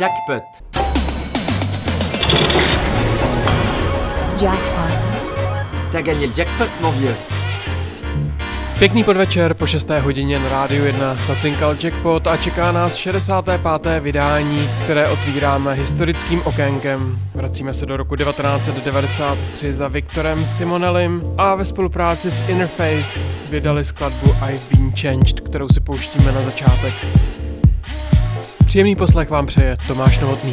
Jackpot. Jackpot. T'as gagné le jackpot, mon vieux. Pěkný podvečer, po 6. hodině na Rádiu 1 zacinkal Jackpot a čeká nás 65. vydání, které otvíráme historickým okénkem. Vracíme se do roku 1993 za Viktorem Simonelim a ve spolupráci s Interface vydali skladbu I've Been Changed, kterou si pouštíme na začátek. Příjemný poslech vám přeje Tomáš Novotný.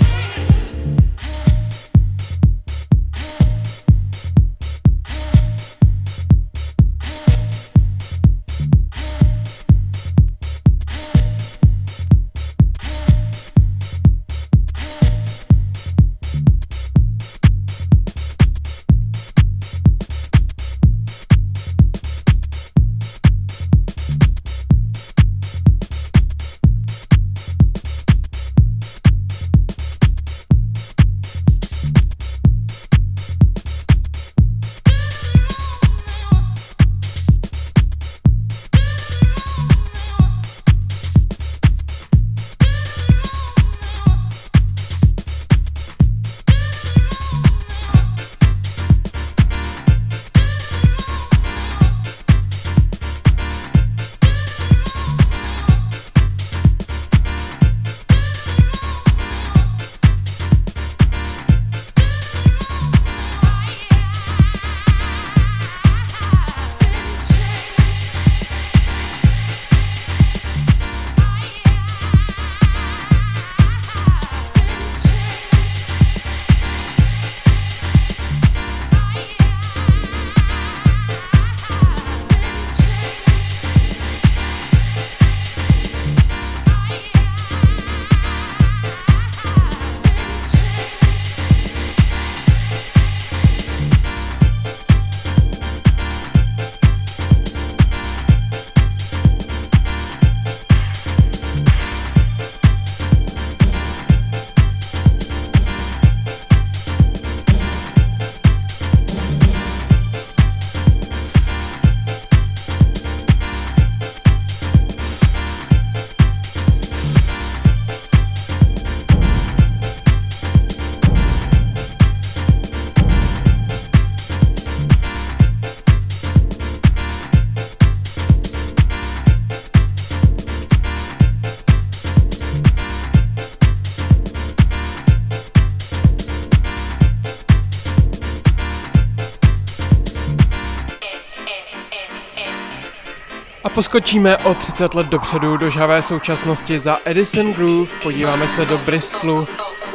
Poskočíme o 30 let dopředu do žavé současnosti za Edison Groove, podíváme se do Bristolu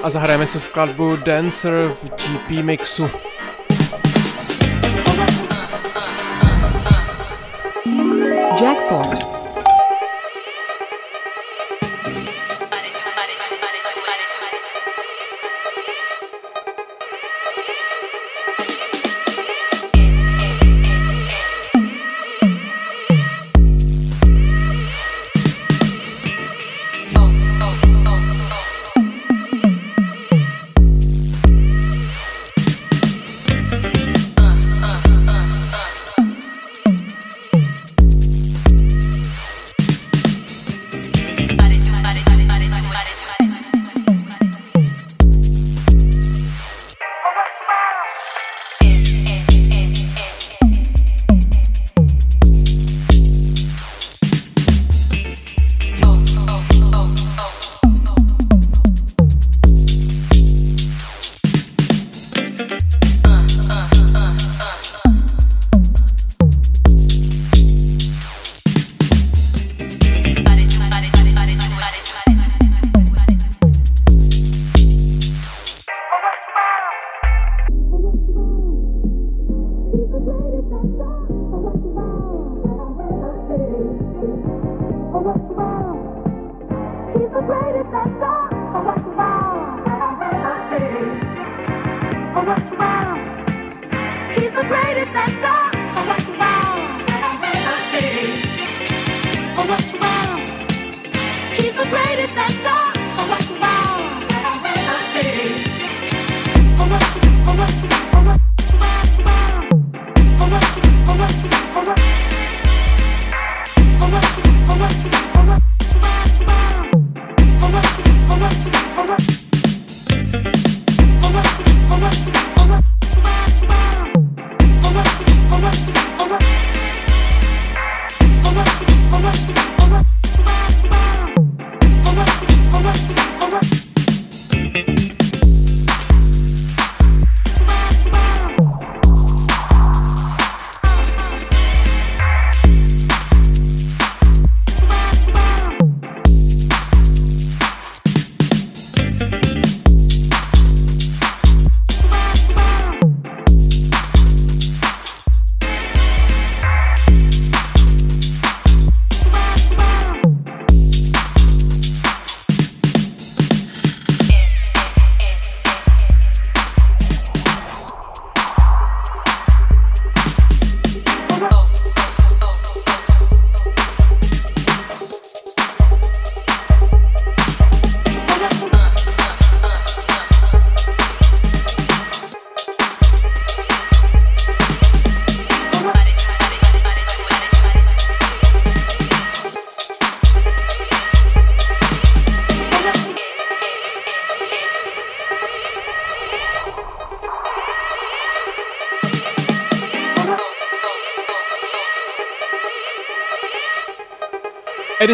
a zahrajeme se skladbu Dancer v GP mixu.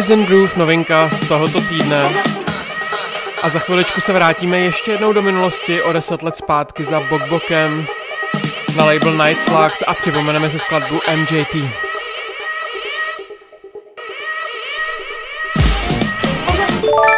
Noise and Groove novinka z tohoto týdne. A za chviličku se vrátíme ještě jednou do minulosti o 10 let zpátky za Bokbokem na label Night Slugs a připomeneme si skladbu MJT. Thank.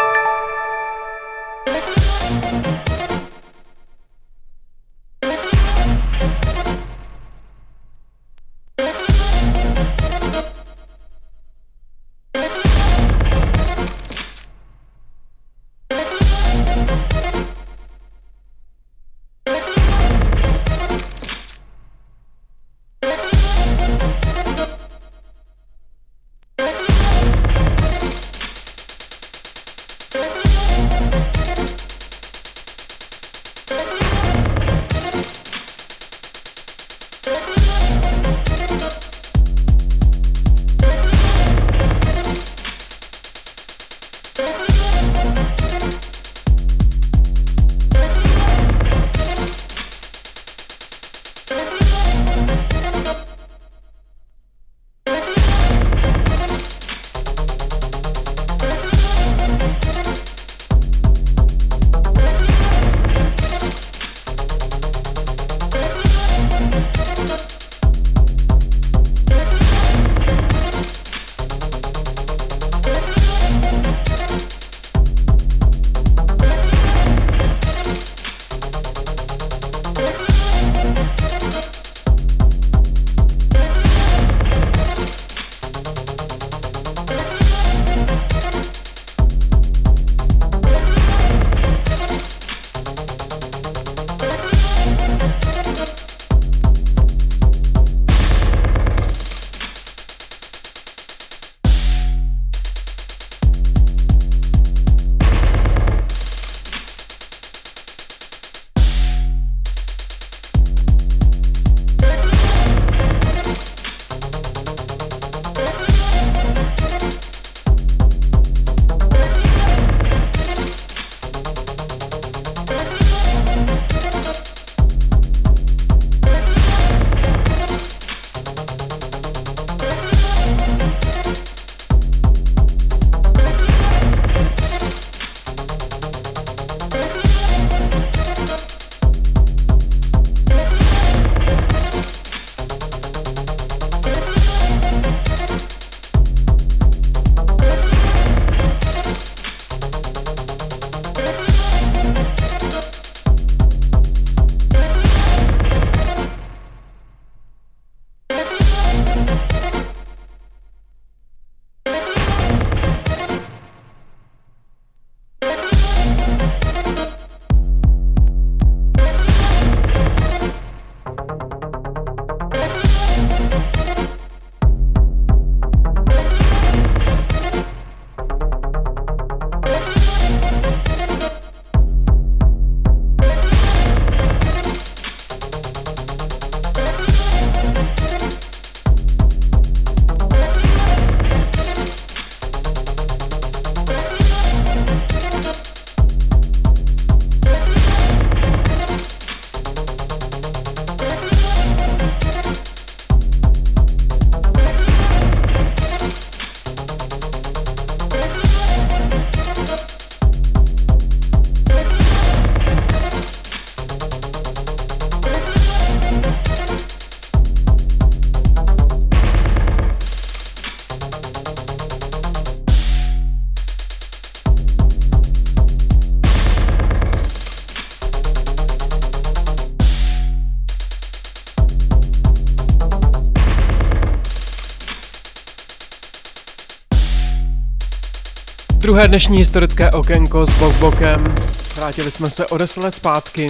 Druhé dnešní historické okénko s Bokbokem. Vrátili jsme se o 10 let zpátky.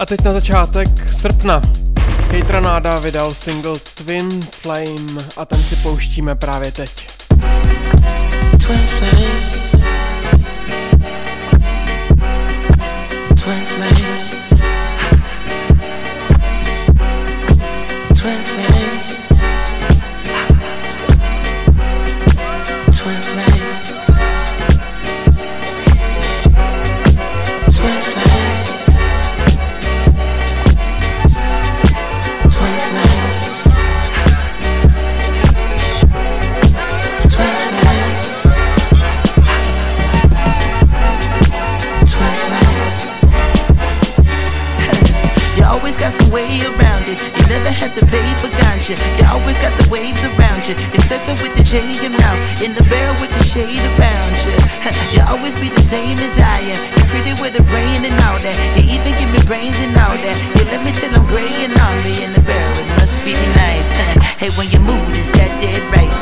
A teď na začátek srpna. Kate Ranada vydal single Twin Flame a ten si pouštíme právě teď. dream is higher. You fit with the brain and all that. You even give me brains and all that. You let me till I'm gray and hungry in the barrel. It must be nice. Hey, when your mood is that dead right.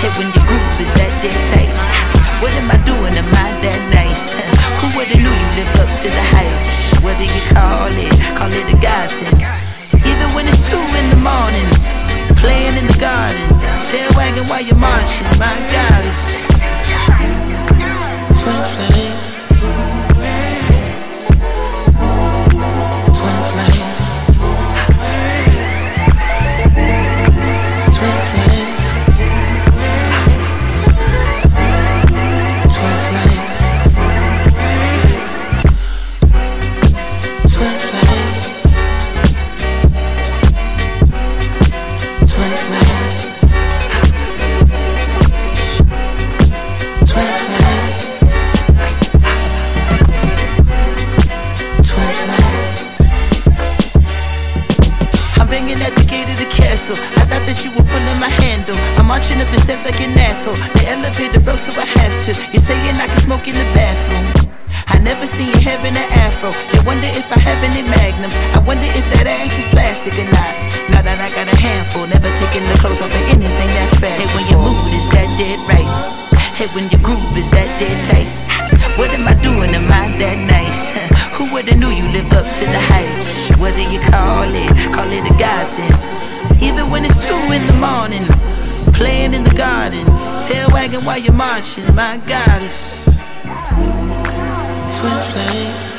Hey, when your groove is that dead tight. What am I doing? Am I that nice? Who would've knew you live up to the hype? What do you call it? Call it a godsend. Even when it's two in the morning, playing in the garden, tail wagging while you're marching. My goddess. asshole. The elevator broke, so I have to. You're saying I can smoke in the bathroom. I never seen you having an afro. You wonder if I have any magnums. I wonder if that ass is plastic or not. Now that I got a handful, never taking the clothes off of anything that fast. Hey, when your mood is that dead right. Hey, when your groove is that dead tight. What am I doing? Am I that nice? Who would've knew you live up to the hype? What do you call it? Call it a godsend. Even when it's two in the morning, playing in the garden flagging while you're marching, my goddess. Twin flame.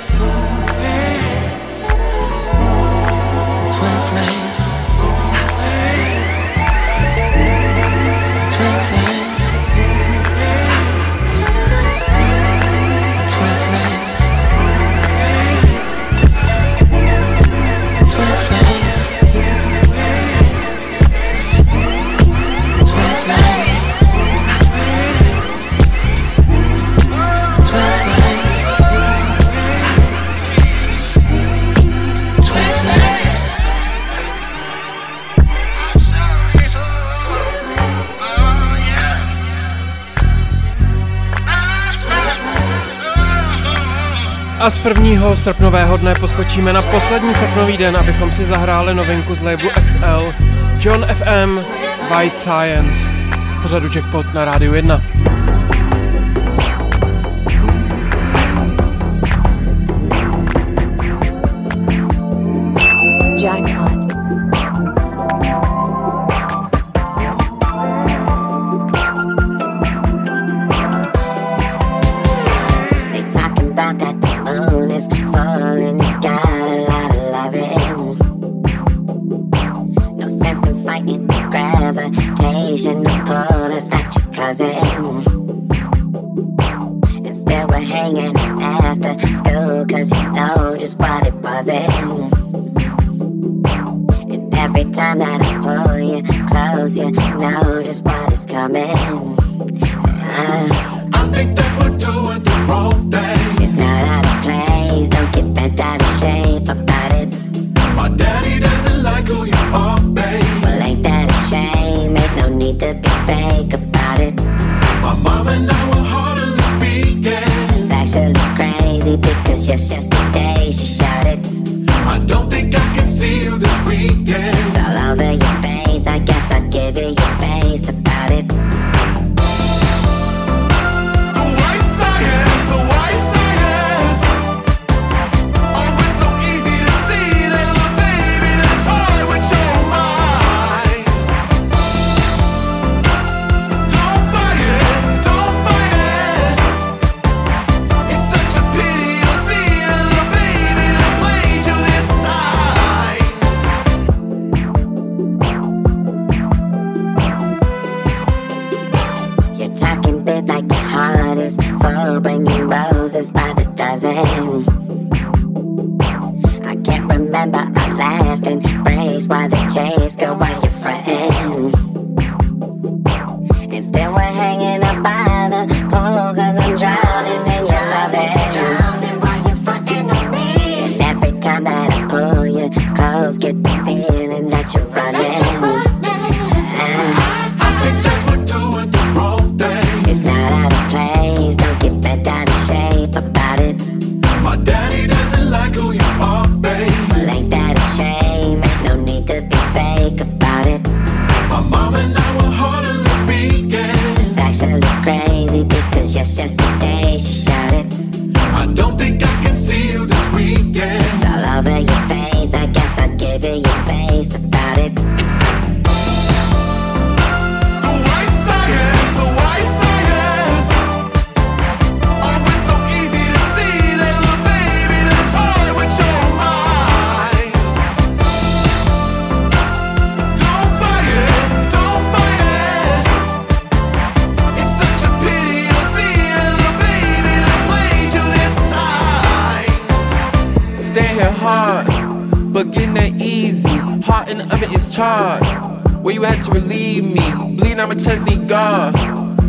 A z prvního srpnového dne poskočíme na poslední srpnový den, abychom si zahráli novinku z labelu XL John FM White Science v pořadu Jackpot na rádiu 1. is wild.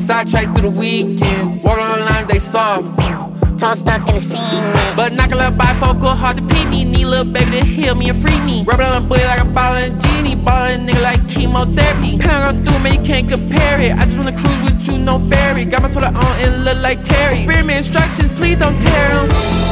Sidetracked through the weekend. Walk on lines, they soft. Tall stuff in the scene. But knock a little bifocal, hard to pee me. Need a little baby to heal me and free me. Rubbing on a bully like a ballin' genie. Ballin' nigga like chemotherapy. Pound on through, man, you can't compare it. I just wanna cruise with you, no ferry. Got my soda on and look like Terry. Experiment instructions, please don't tear them.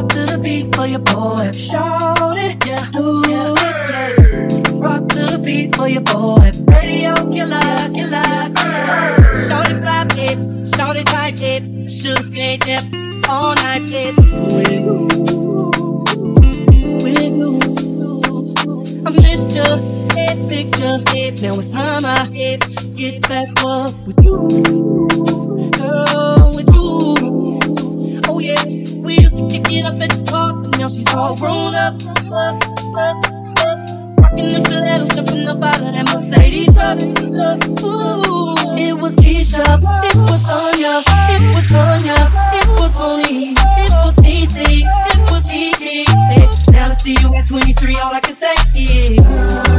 Rock to the beat for your boy. Shout it, yeah, do yeah, yeah. Rock to the beat for your boy. Radio killer, killer. killer. Shout it, clap it. Shout it, tight it. Shoot stay it. All night it. With you, with you. I missed your head picture. Now it's time I get back up with you, girl. get up the talk, and now she's all grown up. up. Rocking them stilettos, jumpin' up out of that Mercedes truck. Ooh, it was Keisha, it was Sonya, it was Tanya, it was Monique, it was Easy, it was Kiki. Now to see you at 23, all I can say is.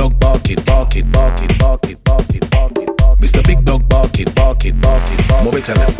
Mr. Big Dog barking, barking, barking, barking, barking, barking, barking. Mr. Big Dog barking, barking, barking, barking. What we tell him?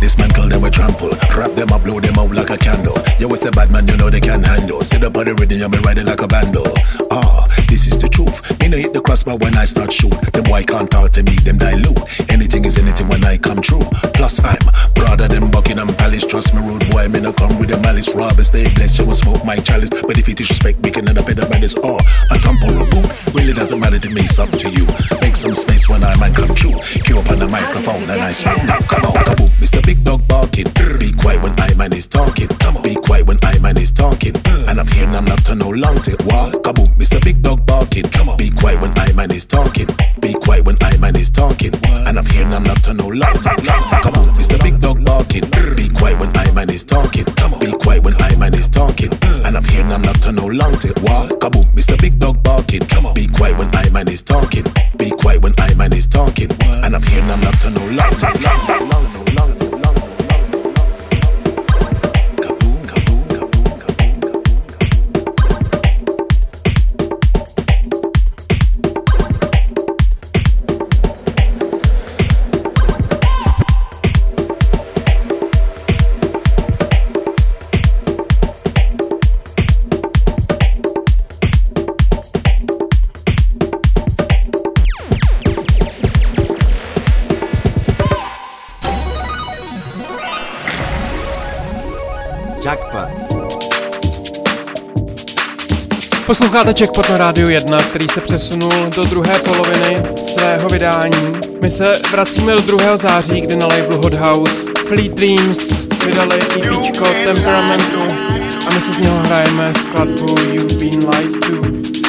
Dismantle them, we trample. Wrap them up, blow them out like a candle. You was a bad man, you know they can handle. Sit up on the rhythm, you me riding like a bando. Ah, this is the truth. Me no hit the crossbar when I start shoot. Them boy can't talk to me, them dilute. Anything is anything when I come true. Plus I'm broader than Buckingham Palace. Trust me, rude boy, me no come with a malice. Rob stay blessed, you will smoke my chalice. But if you disrespect, we can end up in the madness. Oh, a thump or a boot. Really doesn't matter to me, it's up to you. Make some space when I man come true. Cue up on the microphone and I swoop. Now come on, kaboom, Mr. Big Dog barking. Be quiet when I man is talking. Come on, be quiet when I man is talking. And I'm here and I'm not to no long take. What? Kaboom, Mr. Big Dog barking. Come on, be quiet when I man is talking. Be quiet when I man is talking. And I'm here and I'm not to no long take. Kaboom, Mr. Big Dog barking. Be quiet when I man is talking. Come on, be quiet when I man is talking. Uh. And I'm here and I'm not to no long take. What? Kaboom, Barking. Come on, be quiet when I man is talking. Posloucháte Checkpot na rádiu 1, který se přesunul do druhé poloviny svého vydání. My se vracíme do 2. září, kdy na labelu Hot House Fleet Dreams vydali EPčko Temperamentu a my si z něho hrajeme skladbu You've Been Lied To.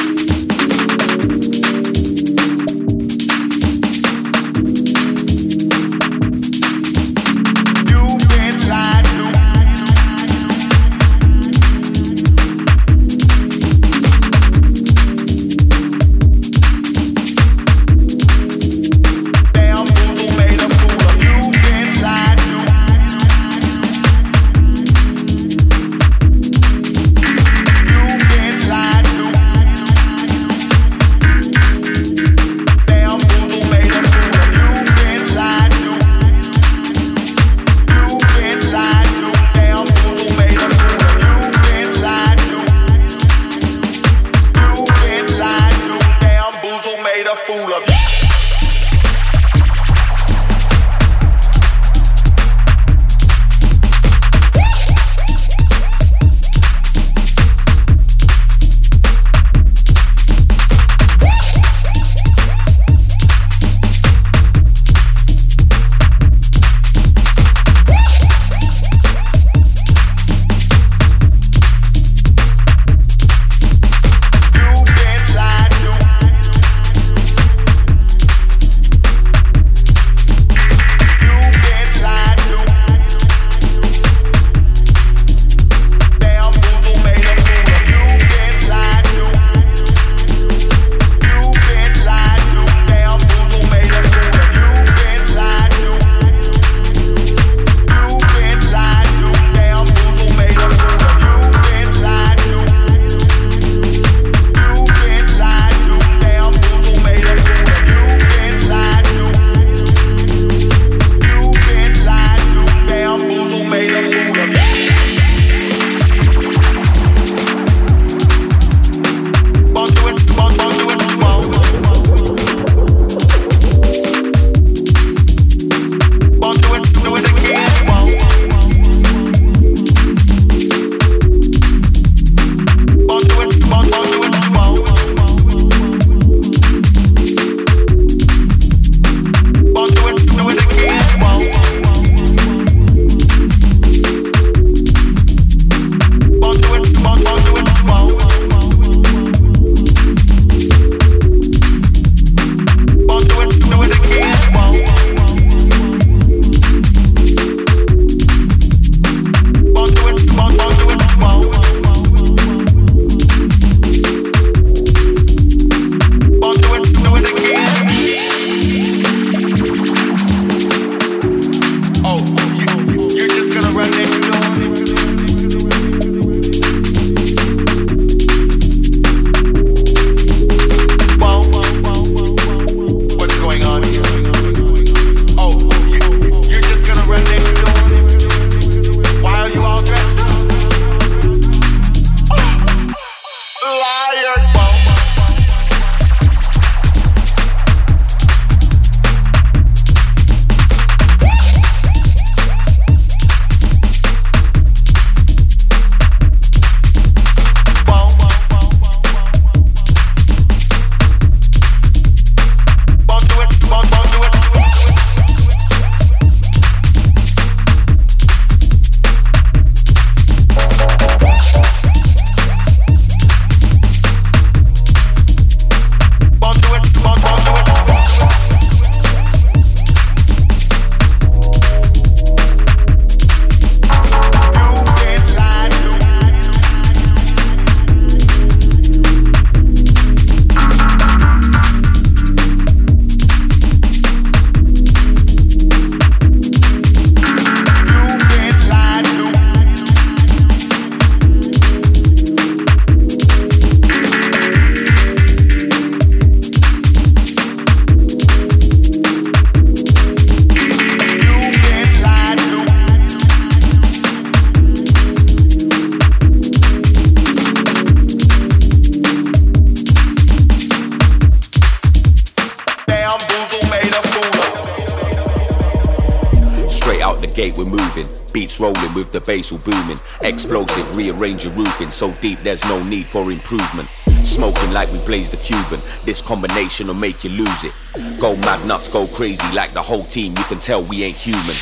All booming. Explosive, rearrange your roofing. So deep, there's no need for improvement. Smoking like we blaze the Cuban. This combination will make you lose it. Go mad nuts, go crazy like the whole team. You can tell we ain't human.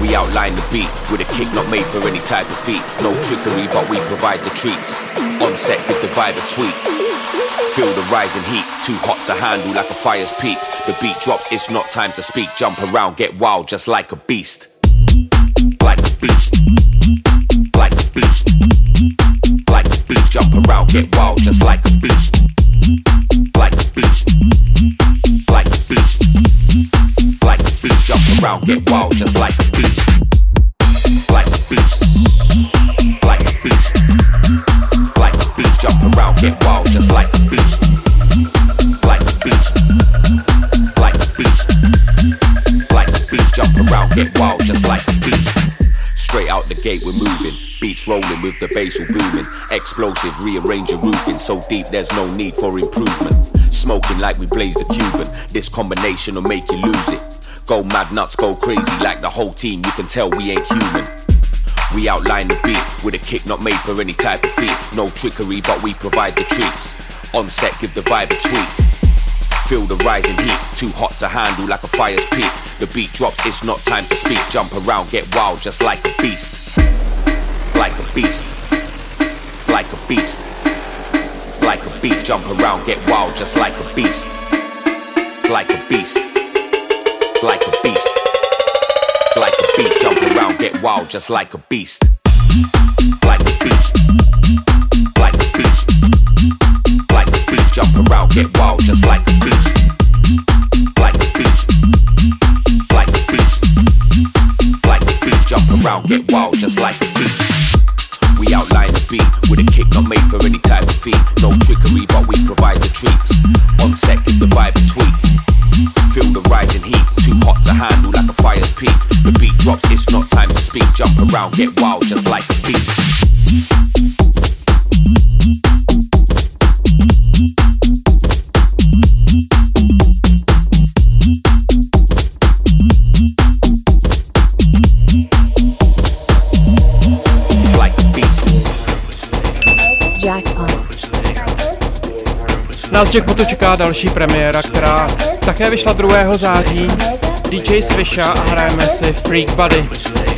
We outline the beat with a kick not made for any type of feat. No trickery, but we provide the treats. On set, give the vibe a tweak. Feel the rising heat, too hot to handle like a fire's peak. The beat drops, it's not time to speak. Jump around, get wild just like a beast. Like a beast. Like a beast. Like a beast, jump around, get wild just like a beast. Like a beast. Like a beast. Like a beast, jump around, get wild just like a beast. Like a beast. Like a beast. Like a beast, jump around, get wild just like a beast. Like a beast. Like a beast. Like a beast, jump around, get wild just like a beast. Out the gate, we're moving. Beats rolling with the bass all booming. Explosive, rearrange your roofing. So deep, there's no need for improvement. Smoking like we blaze the Cuban. This combination will make you lose it. Go mad nuts, go crazy like the whole team. You can tell we ain't human. We outline the beat with a kick not made for any type of feat. No trickery, but we provide the treats. On set, give the vibe a tweak. Feel the rising heat, too hot to handle like a fire's peak. The beat drops, it's not time to speak. Jump around, get wild just like a beast. Like a beast. Like a beast. Like a beast, jump around, get wild just like a beast. Like a beast. Like a beast. Like a beast, jump around, get wild just like a beast. Like a beast. Get wild just like a beast. Like a beast. Jackpot. Nás Jackpotu čeká další premiéra, která také vyšla 2. září. DJ Swisha a hrajeme si Freak Buddy.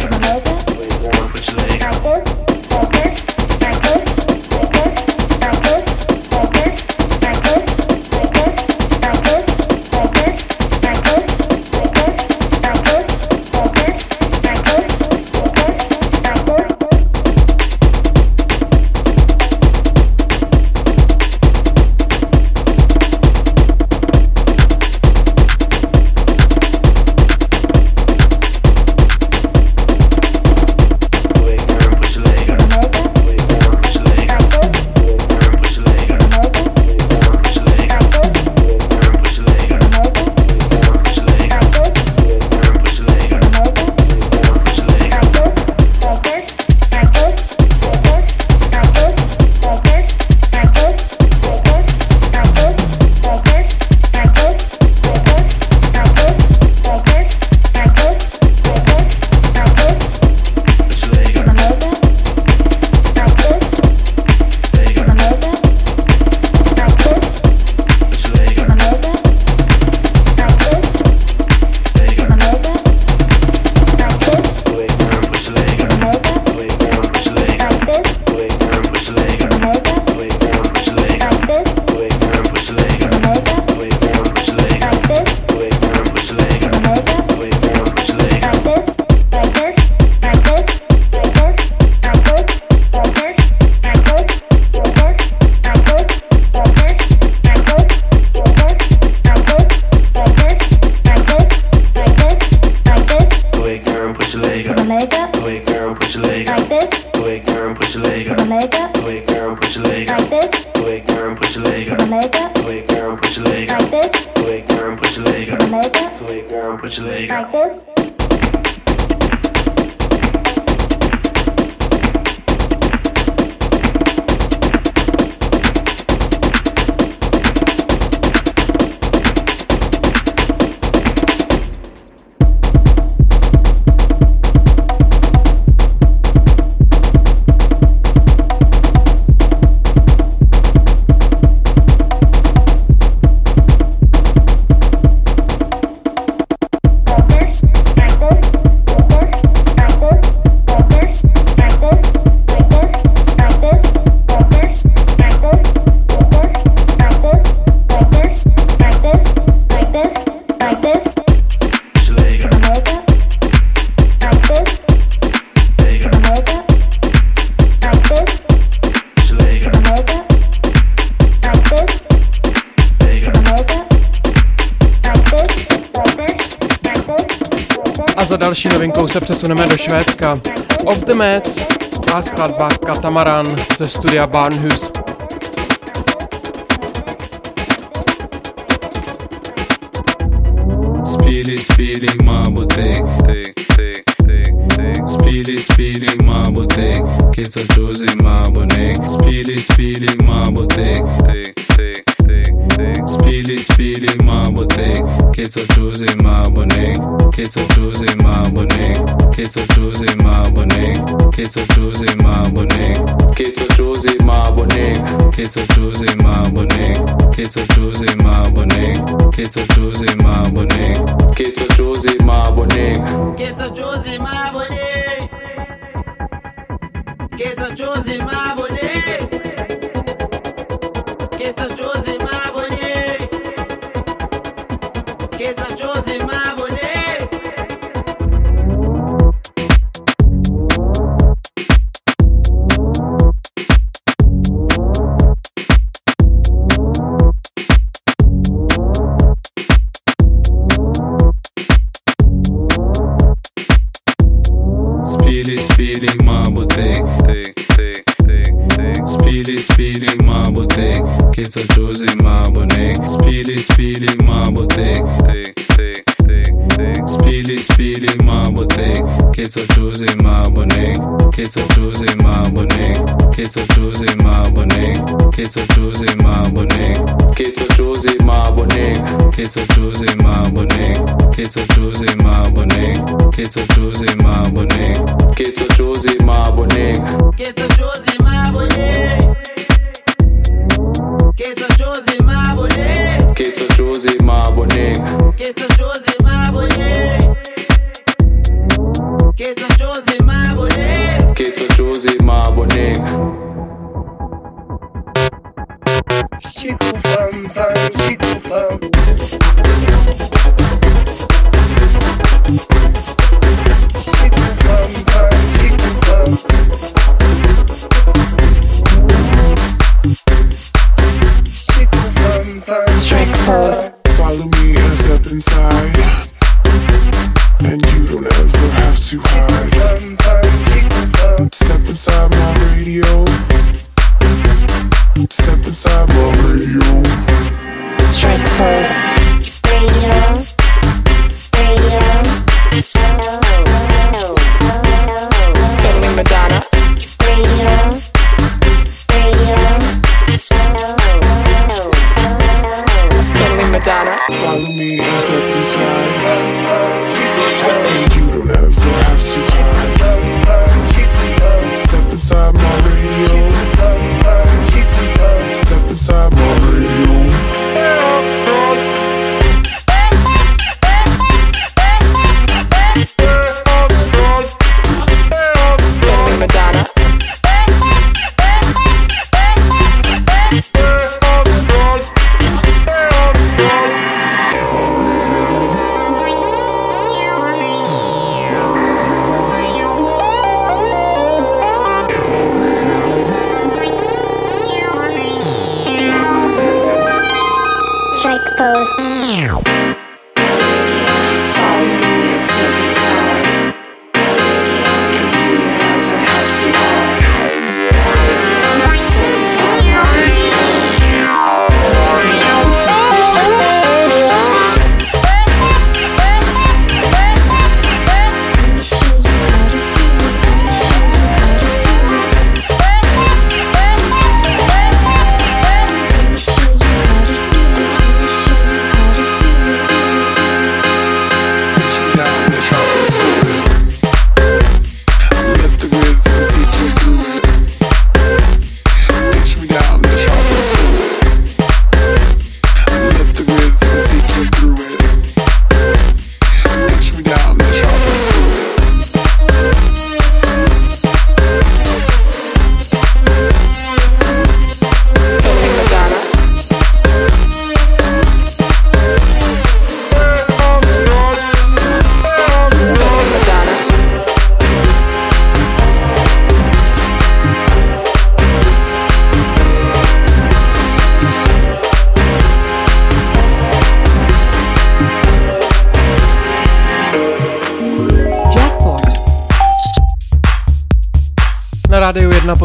se přesuneme do Švédska. Of the Mets a skladba Katamaran ze studia Barnhus. Spíli, spíli, mábutek, Spíli, spíli, mábutek, kico čuzi mábunek, spíli, spíli, mábutek, Spíli, spíli, speedy, mabotek. Kids are choosing mabonek. Kids are choosing mabonek. Kids are choosing mabonek. Kids are choosing mabonek. Kids are choosing mabonek. Kids are choosing mabonek. Kids are choosing mabonek. Kids are choosing mabonek. Kids are choosing mabonek. Kids are choosing my body. Kids are choosing my body. Kids are choosing my body. mă botec Speedy, speedy, mă botec Kids are choosing mă botec Speedy, speedy, mă botec mabotek. Speedy, speedy, mabotek. Kids are choosing mabonek. Kids are choosing mabonek. Kids are choosing mabonek. Kids are choosing mabonek. Kids are choosing mabonek. Kids are choosing mabonek. Kids are choosing mabonek. Kids are choosing mabonek. Kids are choosing mabonek. Kids are choosing Keto tot Jose Keto abone Che Keto Jose mă Keto Che tot Keto mă abone Che tot Jose mă abone Che fam fam Chico fam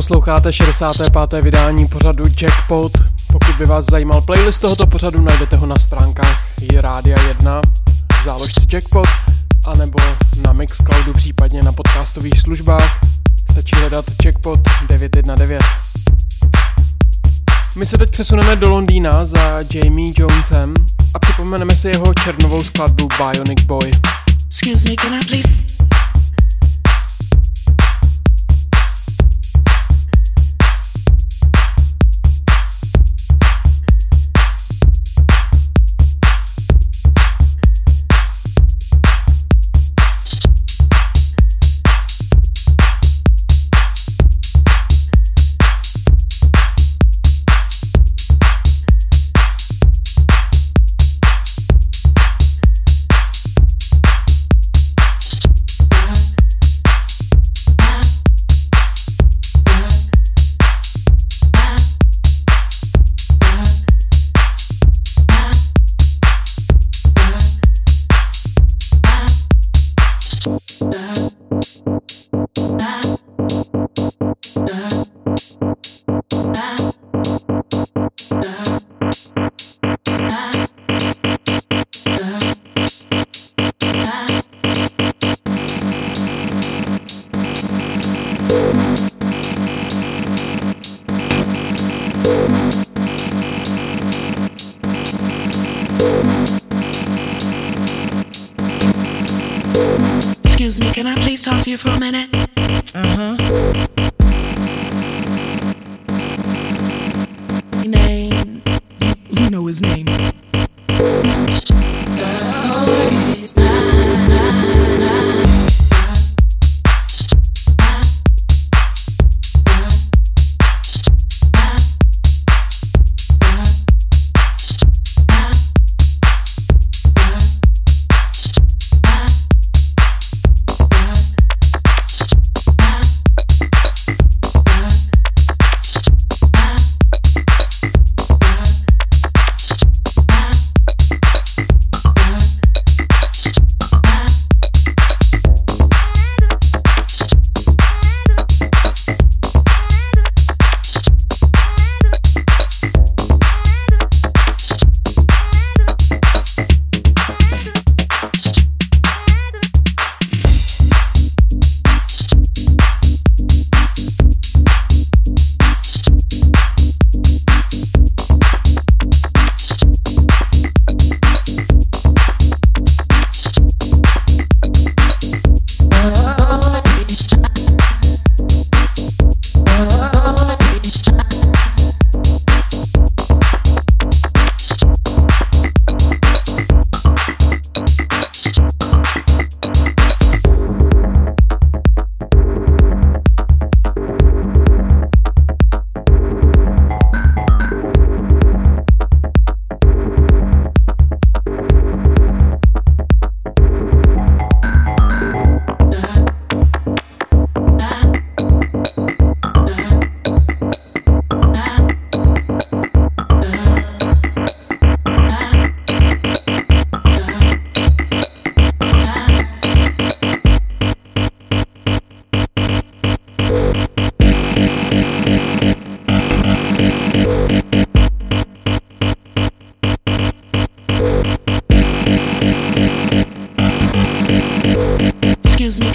posloucháte 65. vydání pořadu Jackpot. Pokud by vás zajímal playlist tohoto pořadu, najdete ho na stránkách i Rádia 1 v záložce Jackpot, anebo na Mixcloudu, případně na podcastových službách. Stačí hledat Jackpot 919. My se teď přesuneme do Londýna za Jamie Jonesem a připomeneme si jeho černovou skladbu Bionic Boy. Excuse me, can I please? Please talk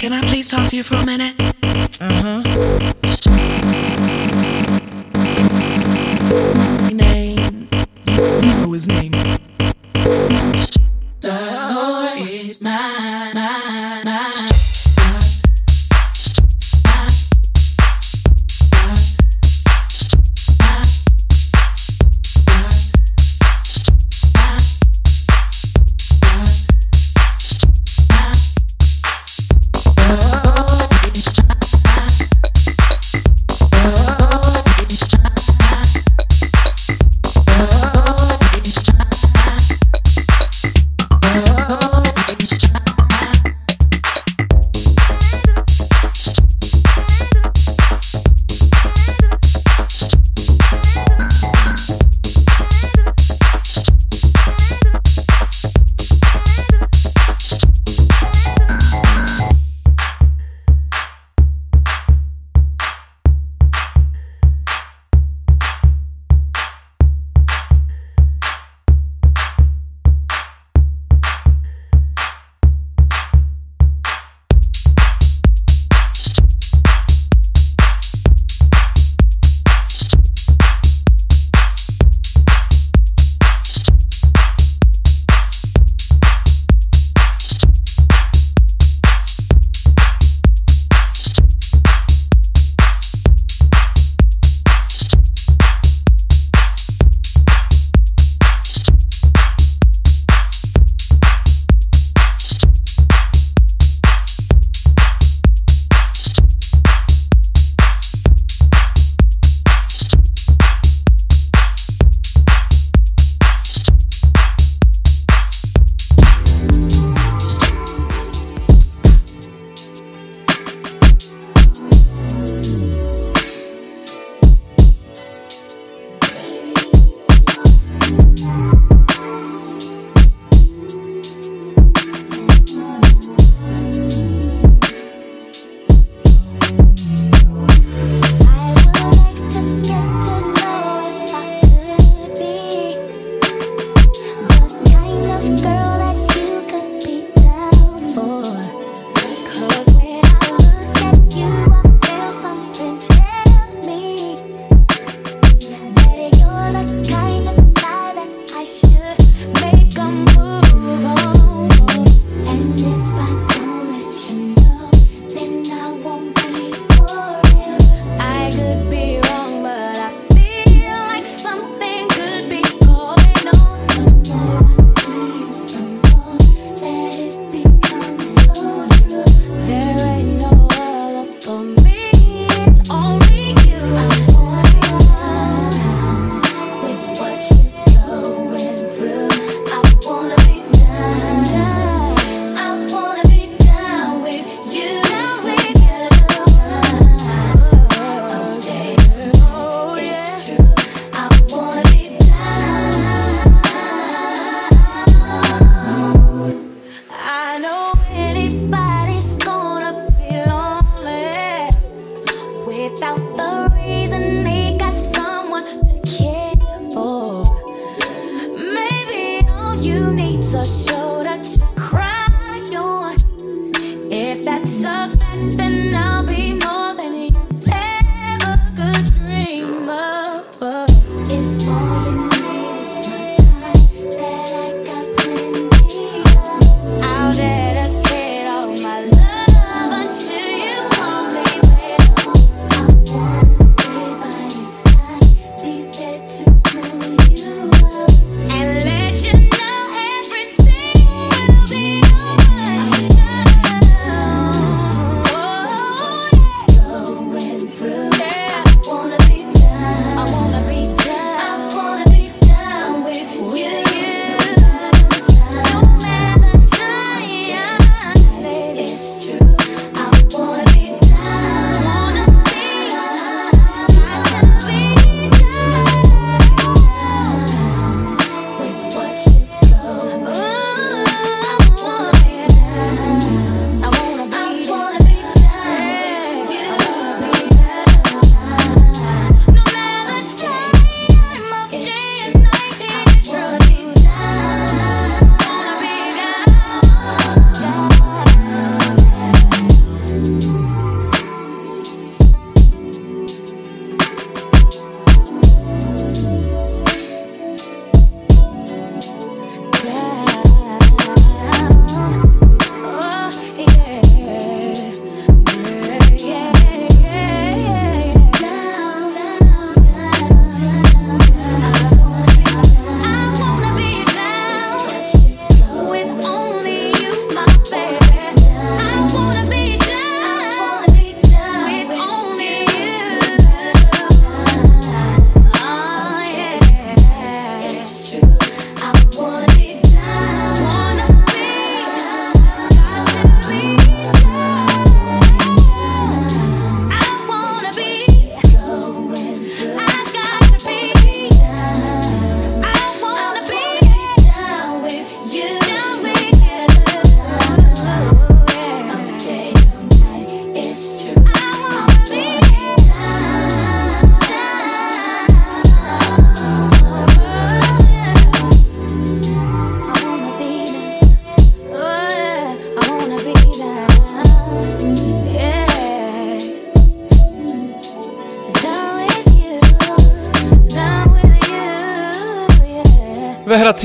can I please talk to you for a minute?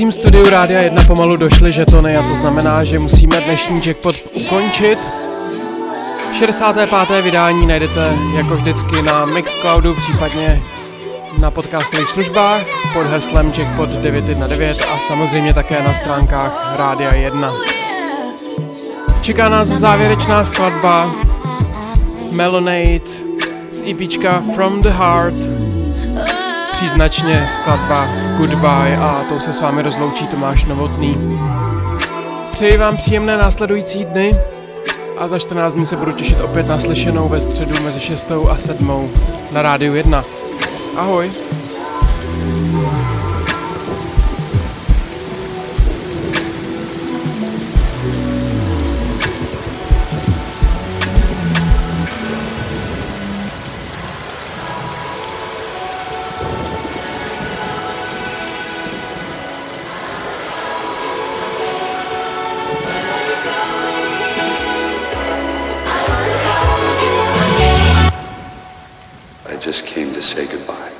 Hracím studiu Rádia 1 pomalu došly žetony a to znamená, že musíme dnešní jackpot ukončit. 65. vydání najdete jako vždycky na Mixcloudu, případně na podcastových službách pod heslem Jackpot 919 a samozřejmě také na stránkách Rádia 1. Čeká nás závěrečná skladba Melonade z EPčka From the Heart, příznačně skladba Goodbye a tou se s vámi rozloučí Tomáš Novotný. Přeji vám příjemné následující dny a za 14 dní se budu těšit opět na slyšenou ve středu mezi 6 a 7 na Rádiu 1. Ahoj! To say goodbye.